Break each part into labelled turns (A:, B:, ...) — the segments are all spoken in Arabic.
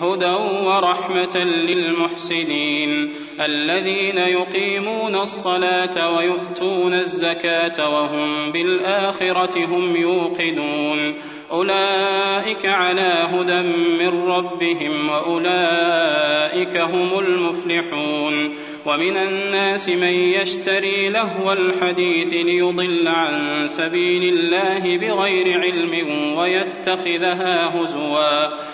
A: هدى ورحمة للمحسنين. الذين يقيمون الصلاة ويؤتون الزكاة وهم بالآخرة هم يوقنون. أولئك على هدى من ربهم وأولئك هم المفلحون. ومن الناس من يشتري لهو الحديث ليضل عن سبيل الله بغير علم ويتخذها هزوا.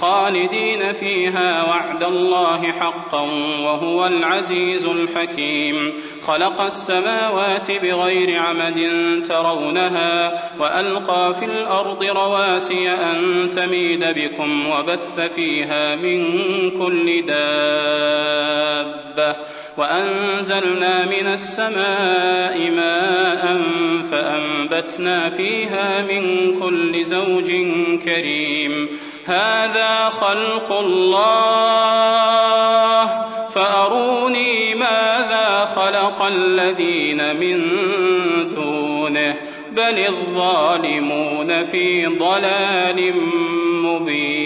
A: خالدين فيها وعد الله حقا وهو العزيز الحكيم. خلق السماوات بغير عمد ترونها وألقى في الأرض رواسي أن تميد بكم وبث فيها من كل دابة. وأنزلنا من السماء ماء فأنبتنا فيها من كل زوج كريم. هذا خلق الله. فأروني ماذا خلق الذين من دونه. بل الظالمون في ضلال مبين.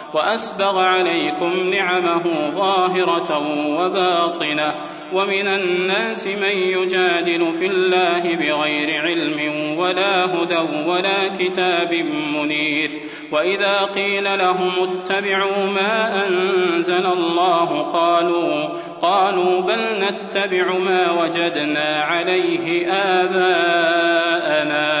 A: وأسبغ عليكم نعمه ظاهرة وباطنة ومن الناس من يجادل في الله بغير علم ولا هدى ولا كتاب منير وإذا قيل لهم اتبعوا ما أنزل الله قالوا قالوا بل نتبع ما وجدنا عليه آباءنا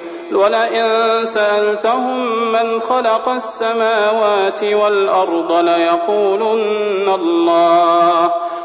A: ولئن سألتهم من خلق السماوات والأرض ليقولن الله.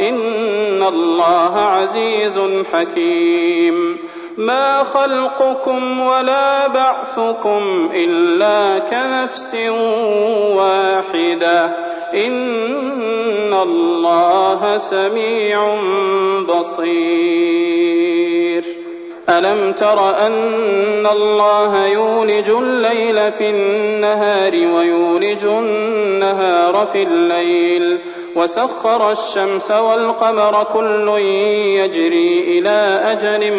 A: إن الله عزيز حكيم. ما خلقكم ولا بعثكم إلا كنفس واحدة. إن الله سميع بصير. ألم تر أن الله يولج الليل في النهار ويولج النهار في الليل وسخر الشمس والقمر كل يجري إلى أجل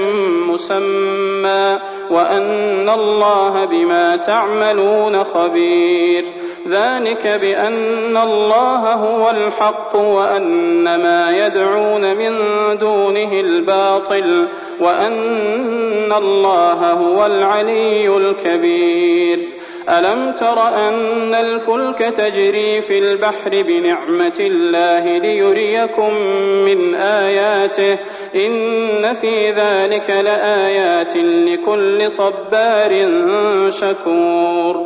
A: مسمى وأن الله بما تعملون خبير ذلك بأن الله هو الحق وأن ما يدعون من دونه الباطل وأن الله هو العلي الكبير. ألم تر أن الفلك تجري في البحر بنعمة الله ليريكم من آياته؟ إن في ذلك لآيات لكل صبار شكور.